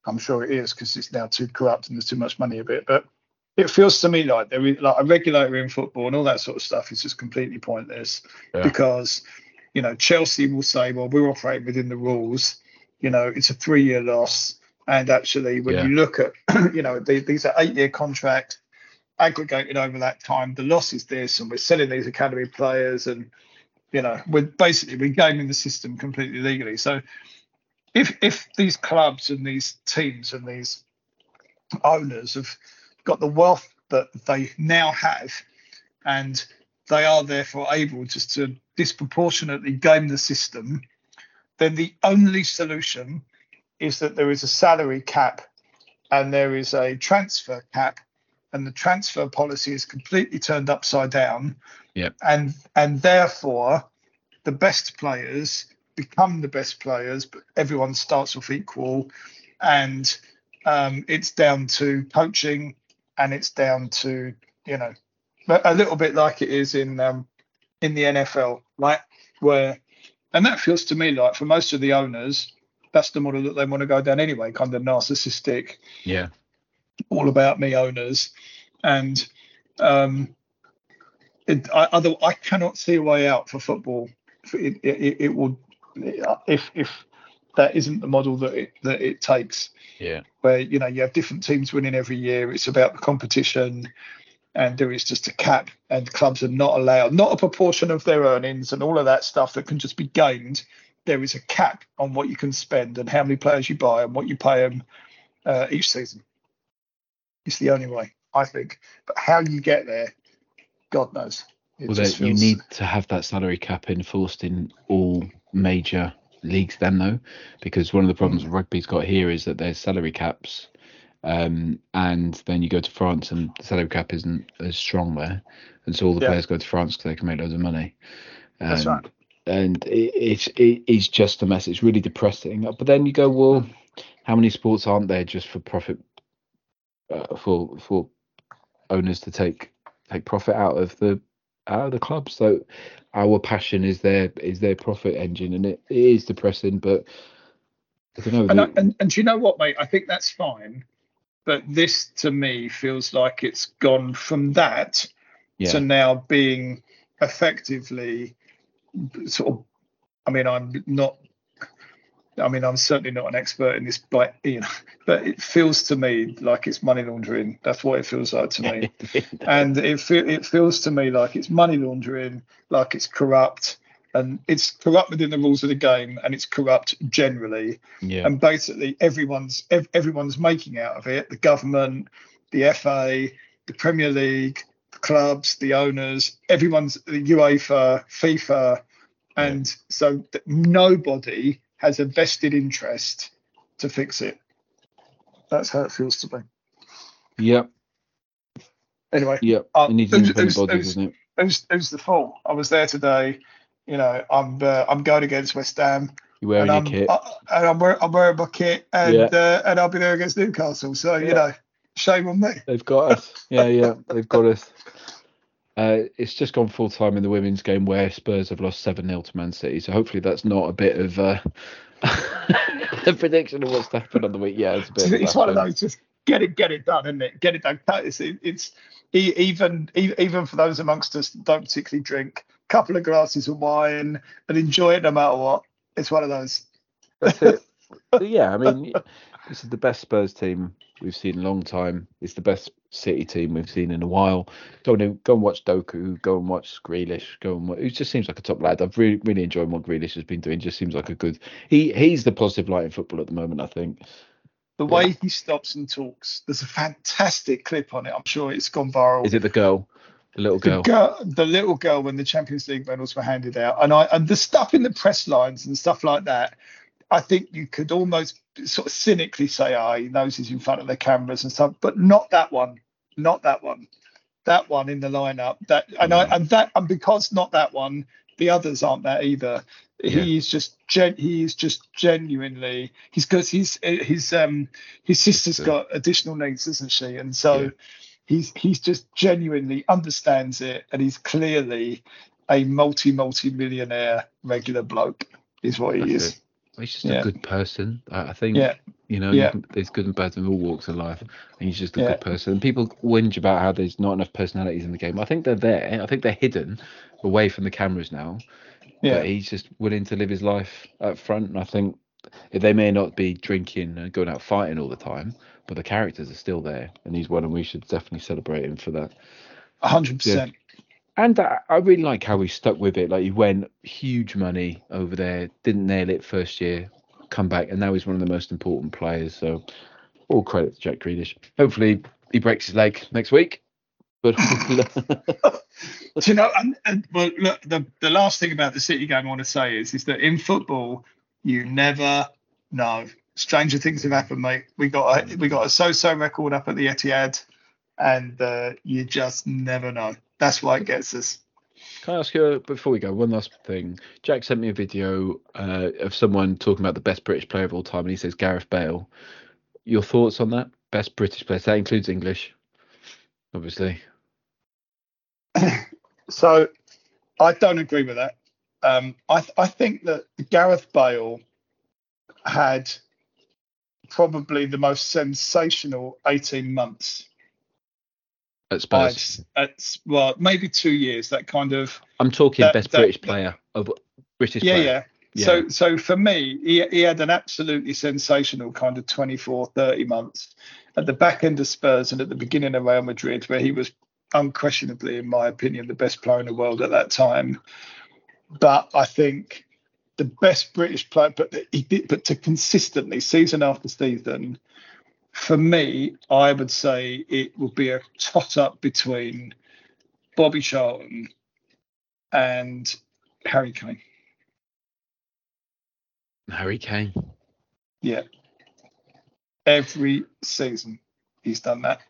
I'm sure it is because it's now too corrupt and there's too much money of it. But it feels to me like there is like a regulator in football and all that sort of stuff is just completely pointless Yeah. because you know, Chelsea will say, well, we're operating within the rules. You know, it's a three-year loss, and actually, when Yeah. you look at, <clears throat> you know, the, these are eight-year contracts aggregated over that time. The loss is this, and we're selling these academy players, and you know, we're basically we're gaming the system completely legally. So, if if these clubs and these teams and these owners have got the wealth that they now have, and they are therefore able just to disproportionately game the system, then the only solution is that there is a salary cap and there is a transfer cap and the transfer policy is completely turned upside down Yep. and and therefore the best players become the best players but everyone starts off equal and um, it's down to coaching and it's down to you know a little bit like it is in um, in the NFL right where and that feels to me like for most of the owners that's the model that they want to go down anyway kind of narcissistic Yeah. All about me owners. And um it, I, other, I cannot see a way out for football. It, it, it will if if that isn't the model that it that it takes. Yeah. where you know you have different teams winning every year. It's about the competition. And there is just a cap. And clubs are not allowed not a proportion of their earnings and all of that stuff that can just be gained. There is a cap on what you can spend and how many players you buy and what you pay them uh, each season it's the only way i think but how you get there god knows It Well, then you need to have that salary cap enforced in all major leagues, then, though, because one of the problems Mm. rugby's got here is that there's salary caps, um, and then you go to France and the salary cap isn't as strong there, and so all the Yeah. players go to France because they can make loads of money. That's Um, right. And it, it's it is just a mess. It's really depressing. But then you go, well, how many sports aren't there just for profit, uh, for for owners to take take profit out of the out of the club. So our passion is their is their profit engine, and it, it is depressing. But I don't know. and, I, and and do you know what, mate? I think that's fine, but this to me feels like it's gone from that yeah, to now being effectively sort of. I mean, I'm not. I mean, I'm certainly not an expert in this, but you know, <laughs> but it feels to me like it's money laundering. That's what it feels like to me. <laughs> <laughs> and it fe- it feels to me like it's money laundering, like it's corrupt, and it's corrupt within the rules of the game, and it's corrupt generally. Yeah, and basically everyone's ev- everyone's making out of it. The government the fa the premier league the clubs the owners everyone's the uefa fifa. And so th- nobody has a vested interest to fix it that's how it feels to me yep, anyway yep. Uh, it needs who's- independent who's- bodies, who's- doesn't it? who's who's the fault i was there today you know i'm uh, i'm going against west ham You're wearing and your I'm, kit. I, and I'm, wearing, I'm wearing my kit, and Yeah. uh, and I'll be there against Newcastle. So you know, shame on me. They've got us. Yeah, yeah, they've got us. Uh, it's just gone full time in the women's game where Spurs have lost 7 0 to Man City. So hopefully that's not a bit of uh, <laughs> a prediction of what's to happen on the week. Yeah, it's a bit. It's, of a it's one of those just get it, get it done, isn't it? Get it done. It's, it's even even for those amongst us that don't particularly drink, a couple of glasses of wine and enjoy it no matter what. It's one of those. That's it. <laughs> Yeah, I mean, this is the best Spurs team we've seen a long time. It's the best City team we've seen in a while. Go and go and watch Doku. Go and watch Grealish. Go and watch, it just seems like a top lad. I've really really enjoyed what Grealish has been doing. Just seems like a good. He he's the positive light in football at the moment. I think. The Yeah. way he stops and talks. There's a fantastic clip on it. I'm sure it's gone viral. Is it the girl, the little the girl? girl, the little girl when the Champions League medals were handed out, and I and the stuff in the press lines and stuff like that, I think you could almost sort of cynically say, "Ah, he knows he's in front of the cameras and stuff," but not that one, not that one, that one in the lineup. That and I and that and because not that one, the others aren't that either. Yeah. He is just gen, he is just genuinely he's because he's his um his sister's Sister. got additional needs, isn't she? And so Yeah. he's he's just genuinely understands it and he's clearly a multi multi millionaire regular bloke is what he That's is it. He's just Yeah. a good person. I, I think. yeah You know, Yeah. you can, there's good and bad in all walks of life, and he's just a Yeah. good person. And people whinge about how there's not enough personalities in the game. I think they're there. I think they're hidden away from the cameras now. Yeah. but he's just willing to live his life up front. And I think they may not be drinking and going out fighting all the time, but the characters are still there, and he's one, and we should definitely celebrate him for that. hundred percent. And I, I really like how he stuck with it. Like he went huge money over there, didn't nail it first year, come back, and now he's one of the most important players. So all credit to Jack Grealish. Hopefully he breaks his leg next week. But <laughs> <laughs> you know? And, and well, look, the the last thing about the City game I want to say is is that in football you never know. Stranger things have happened, mate. We got a, we got a so-so record up at the Etihad, and uh, you just never know. That's why it gets us. Can I ask you before we go one last thing? Jack sent me a video uh, of someone talking about the best British player of all time, and he says Gareth Bale. Your thoughts on that? Best British player. That includes English, obviously. <coughs> So I don't agree with that. Um, I I think that Gareth Bale had probably the most sensational 18 months. At Spurs. At, well, maybe two years. That kind of I'm talking that- best that- British player of British yeah, player. yeah. Yeah. So so for me, he, he had an absolutely sensational kind of 24, 30 months at the back end of Spurs and at the beginning of Real Madrid, where he was unquestionably, in my opinion, the best player in the world at that time. But I think the best British player, but he did, but to consistently season after season, for me, I would say it would be a tot up between Bobby Charlton and Harry Kane. Harry Kane. Yeah. Every season he's done that.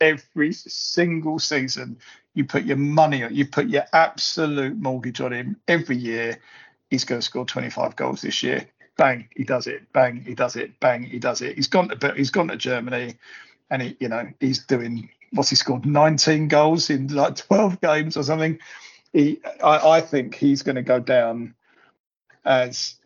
Every single season you put your money on, you put your absolute mortgage on him. Every year he's going to score 25 goals this year. Bang, he does it. Bang, he does it. Bang, he does it. He's gone to he's gone to Germany, and he you know he's doing what's he scored 19 goals in like 12 games or something. He I, I think he's going to go down as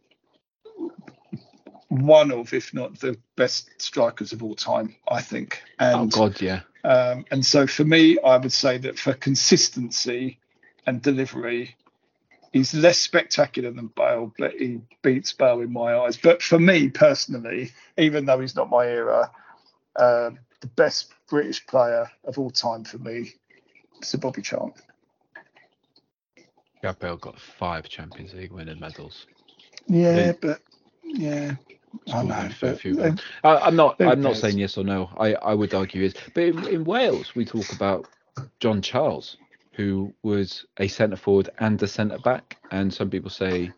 one of, if not the best strikers of all time, I think. oh God, yeah. um, and so for me, I would say that for consistency and delivery, he's less spectacular than Bale, but he beats Bale in my eyes. But for me personally, even though he's not my era, uh, the best British player of all time for me is Sir Bobby Charlton. Gareth Bale got five Champions League winning medals. Yeah, Yeah. but yeah, I know. but- few goals. I, I'm not. I'm not saying yes or no. I, I would argue is, but in, in Wales we talk about John Charles, who was a centre forward and a centre back, and some people say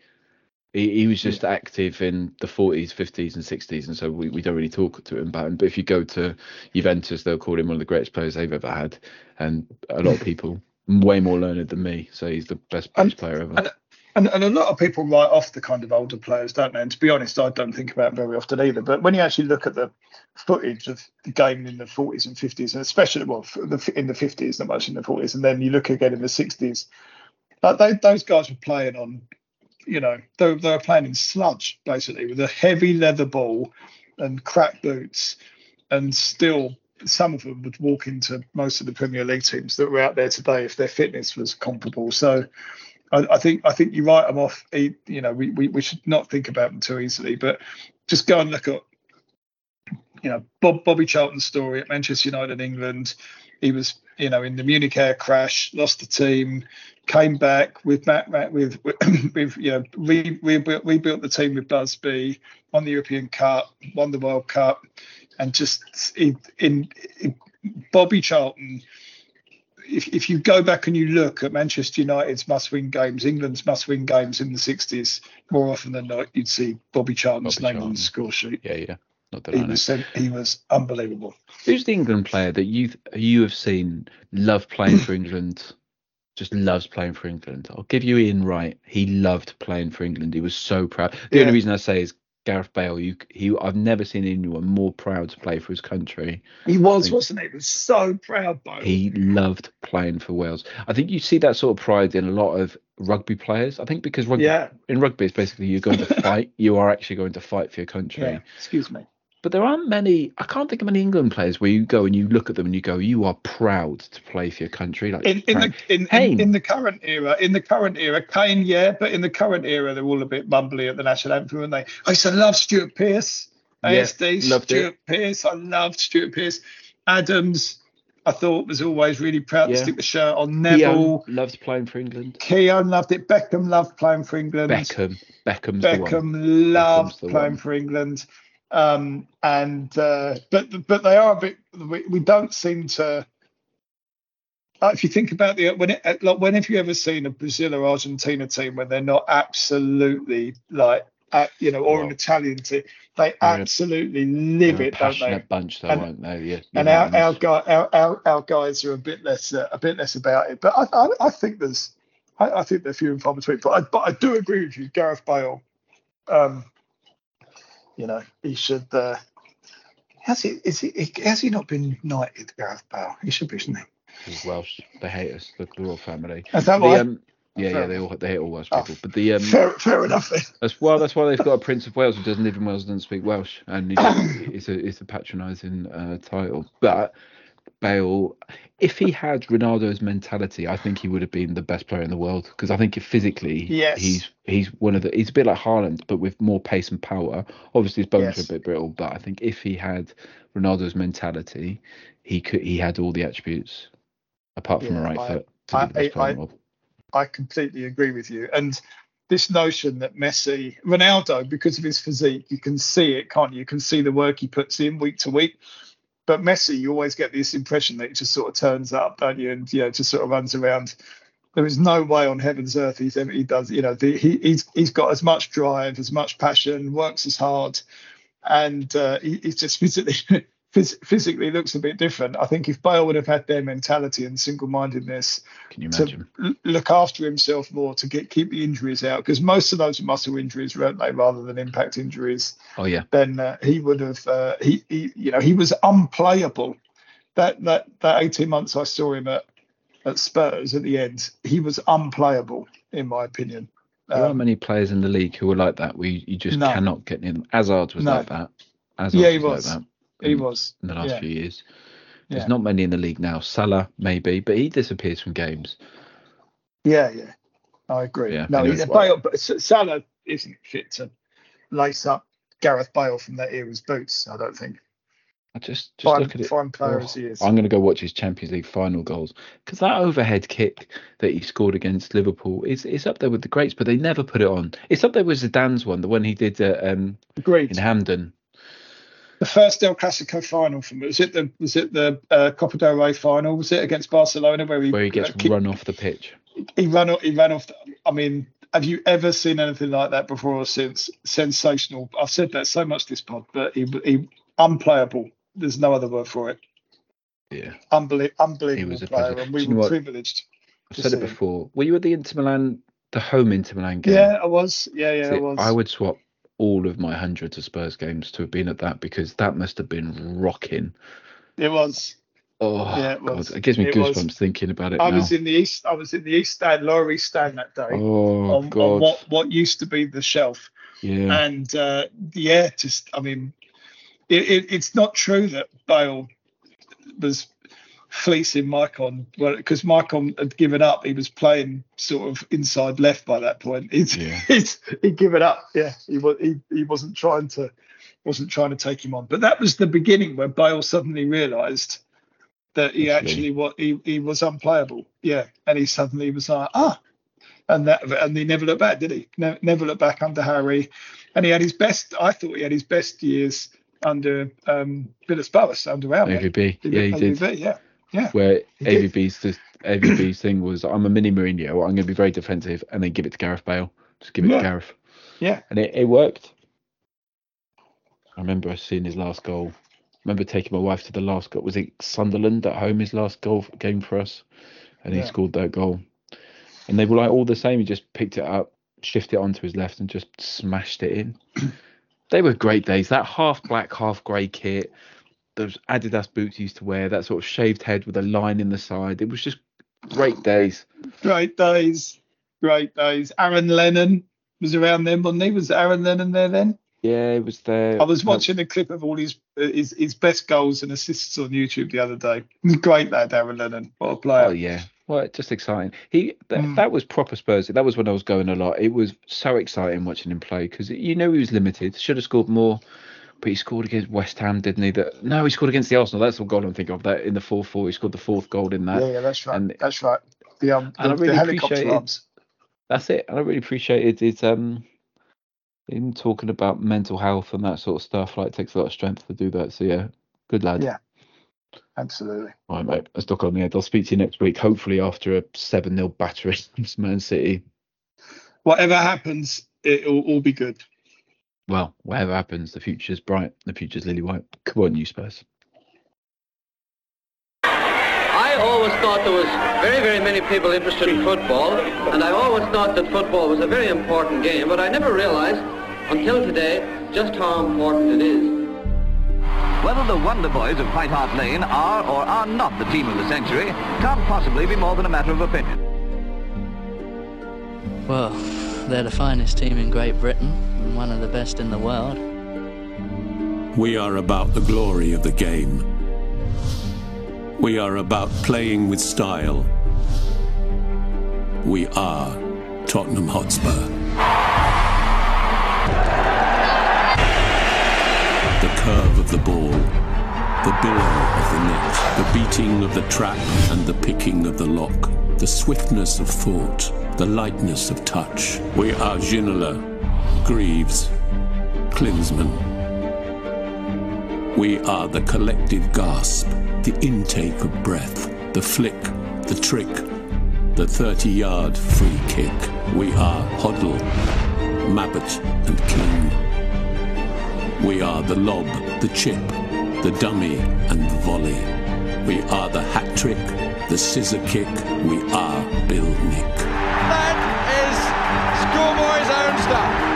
he, he was just active in the 40s, 50s, and 60s, and so we, we don't really talk to him about him. But if you go to Juventus, they'll call him one of the greatest players they've ever had, and a lot of people way more learned than me say he's the best British player ever. and- And, and a lot of people write off the kind of older players, don't they? And to be honest, I don't think about very often either. But when you actually look at the footage of the game in the 40s and 50s, and especially well, in the 50s, not much in the 40s, and then you look again in the 60s, like they, those guys were playing on, you know, they, they were playing in sludge basically with a heavy leather ball and crack boots, and still some of them would walk into most of the Premier League teams that were out there today if their fitness was comparable. So. I, I think I think you write them off. You know, we, we, we should not think about them too easily, but just go and look at, you know, Bob Bobby Charlton's story at Manchester United, England. He was, you know, in the Munich air crash, lost the team, came back with Matt, Matt with, with, <clears throat> with you know, re, rebuilt, rebuilt the team with Busby, won the European Cup, won the World Cup, and just in, in, in Bobby Charlton if, if you go back and you look at Manchester United's must-win games, England's must-win games in the 60s, more often than not, you'd see Bobby Charlton's Bobby name on the score sheet. yeah, yeah. Not He denying it. was he was unbelievable. Who's the England player that you you have seen love playing for England? Just loves playing for England. I'll give you Ian Wright. He loved playing for England. He was so proud. The Yeah. only reason I say is Gareth Bale. You he I've never seen anyone more proud to play for his country. He was, Think- wasn't he? He was so proud by He loved playing for Wales. I think you see that sort of pride in a lot of rugby players. I think because rugby Yeah, in rugby it's basically you're going to <laughs> fight. You are actually going to fight for your country. yeah. Excuse me. But there aren't many. I can't think of many England players where you go and you look at them and you go, you are proud to play for your country. Like In, in the in, in, in the current era, in the current era, Kane, yeah, but in the current era, they're all a bit mumbly at the national anthem, aren't they? I used to love Stuart Pearce, Yeah, ASD, loved it. Stuart Pearce. I loved Stuart Pearce. Adams, I thought was always really proud Yeah. to stick the shirt on. Keown Neville, loves playing for England. Keown loved it. Beckham loved playing for England. Beckham, Beckham's the one. Beckham loved Beckham's playing one. for England, um, and uh, but but they are a bit. We, we don't seem to. If you think about the when it, like when have you ever seen a Brazil or Argentina team when they're not absolutely like uh, you know or an Italian team they they're a- absolutely live it don't they bunch, though, And- aren't they? Yeah. and our, our guy our, our, our guys are a bit less uh, a bit less about it but I I, I think there's I, I think they're few and far between but I, but I do agree with you Gareth Bale um you know he should uh has he is he has he not been knighted Gareth Bale he should be shouldn't he He's Welsh. They hate us, the royal family. is that The, right um, yeah, Fair yeah, they all they hate all Welsh Oh, people. But the um, fair, fair enough. That's well. That's why they've got a Prince of Wales who doesn't live in Wales and doesn't speak Welsh, and it's, <coughs> it's a it's a patronising uh, title. But Bale, if he had Ronaldo's mentality, I think he would have been the best player in the world. Because I think if physically, Yes. he's he's one of the he's a bit like Haaland, but with more pace and power. Obviously, his bones Yes. are a bit brittle, but I think if he had Ronaldo's mentality, he could he had all the attributes, apart from a right I- foot, to I- be the best player in the I- world. I completely agree with you. And this notion that Messi, Ronaldo, because of his physique, you can see it, can't you? You can see the work he puts in week to week. But Messi, you always get this impression that he just sort of turns up, don't you? And you know, just sort of runs around. There is no way on heaven's earth he's he does. You know, the, he, he's he's got as much drive, as much passion, works as hard, and uh, he, he's just physically <laughs> phys- physically looks a bit different. I think if Bale would have had their mentality and single-mindedness to l- look after himself more to get keep the injuries out because most of those are muscle injuries, weren't they, rather than impact injuries? Oh yeah, Then uh, he would have uh, he, he you know he was unplayable. That that that eighteen months I saw him at at Spurs at the end, he was unplayable in my opinion. There aren't Um, many players in the league who are like that. We you just No. cannot get near them. Hazard was No. like that. Hazard Yeah, he was, was. like that he in- was in the last yeah. few years. There's Yeah. not many in the league now. Salah maybe, but he disappears from games. Yeah, yeah, I agree. Yeah, no, he, Bale, but Salah isn't fit to lace up Gareth Bale from that era's boots. I don't think. I just just Fine, look at it. fine player Oh, as he is. I'm going to go watch his Champions League final goals because that overhead kick that he scored against Liverpool is is up there with the greats, but they never put it on. It's up there with Zidane's one, the one he did uh, um, Agreed. in Hampden. The first El Clasico final from was it the was it the uh, Copa del Rey final? Was it against Barcelona where he where he gets uh, run off the pitch. he ran off he ran off. The, I mean, have you ever seen anything like that before or since? Sensational. I've said that so much this pod, but he he unplayable. There's no other word for it. Yeah, Unbelie- unbelievable player, and we were what? privileged. I've said it before. Were you at the Inter Milan, the home Inter Milan game? Yeah, I was. Yeah, yeah, I was. I would swap all of my hundreds of Spurs games to have been at that because that must have been rocking. It was. Oh, Yeah, it God, was. it gives me It was. goosebumps thinking about it I now. was in the east. I was in the east stand, lower east stand that day. oh on, God, on what what used to be the shelf. yeah. and uh, yeah, just I mean, it, it, it's not true that Bale was fleecing Maicon well because Maicon had given up. He was playing sort of inside left by that point. <laughs> He's, Yeah. he's he'd given up. Yeah, he was he, he wasn't trying to wasn't trying to take him on. But that was the beginning where Bale suddenly realised that he Actually. actually what he, he was unplayable. Yeah, and he suddenly was like ah. And that, and he never looked back, did he? Ne- never looked back under Harry, and he had his best. I thought he had his best years under um, Villas Boas under Alme. AVB, yeah, he did. AVB, Yeah, yeah. Where AVB's the AVB's thing was, I'm a mini Mourinho. I'm going to be very defensive, and then give it to Gareth Bale. Just give it Yeah. to Gareth. Yeah. and it, it worked. I remember seeing his last goal. I remember taking my wife to the last goal. Was it Sunderland at home? His last goal game for us, and he scored that goal. And they were like all the same. He just picked it up, shifted it onto his left, and just smashed it in. <clears throat> they were great days. That half black, half grey kit, those Adidas boots he used to wear, that sort of shaved head with a line in the side. It was just great days. Great days, great days. Aaron Lennon was around then, wasn't he? Was Aaron Lennon there then? Yeah, it was there. I was watching a clip of all his his, his best goals and assists on YouTube the other day. Great lad, Aaron Lennon. What a player. Oh yeah, well, just exciting. He th- Mm. that was proper Spurs. That was when I was going a lot. It was so exciting watching him play because you know he was limited. Should have scored more, but he scored against West Ham, didn't he? That no, he scored against the Arsenal. That's the goal I'm thinking of. That in the fourth four, he scored the fourth goal in that. yeah, yeah, that's right. and- that's right. The um, and I really the helicopter appreciate it. arms. That's it. And I really appreciated his um him talking about mental health and that sort of stuff. Like it takes a lot of strength to do that. So yeah, good lad. Yeah. Absolutely. All right, mate. Let's talk on the head. I'll speak to you next week. Hopefully after a seven 0 battery <laughs> against Man City. Whatever happens, it'll all be good. Well, whatever happens, the future's bright. The future's lily white. Come on, you Spurs. I always thought there was very, very many people interested in football, and I always thought that football was a very important game, but I never realized until today just how important it is. Whether the Wonder Boys of White Hart Lane are or are not the team of the century can't possibly be more than a matter of opinion. Well, they're the finest team in Great Britain and one of the best in the world. We are about the glory of the game. We are about playing with style. We are Tottenham Hotspur. The curve of the ball, the billow of the net, the beating of the trap and the picking of the lock, the swiftness of thought, the lightness of touch. We are Ginola, Greaves, Klinsmann. We are the collective gasp, the intake of breath, the flick, the trick, the 30 yard free kick. We are Hoddle, Mabbutt, and King. We are the lob, the chip, the dummy, and the volley. We are the hat trick, the scissor kick. We are Bill Nick. That is schoolboy's own stuff.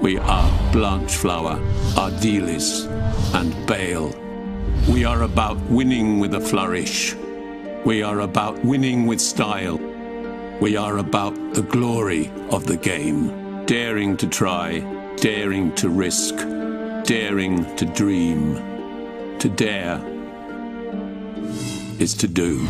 We are Blanchflower, Ardiles, and Bale. We are about winning with a flourish. We are about winning with style. We are about the glory of the game. Daring to try, daring to risk, daring to dream. To dare is to do.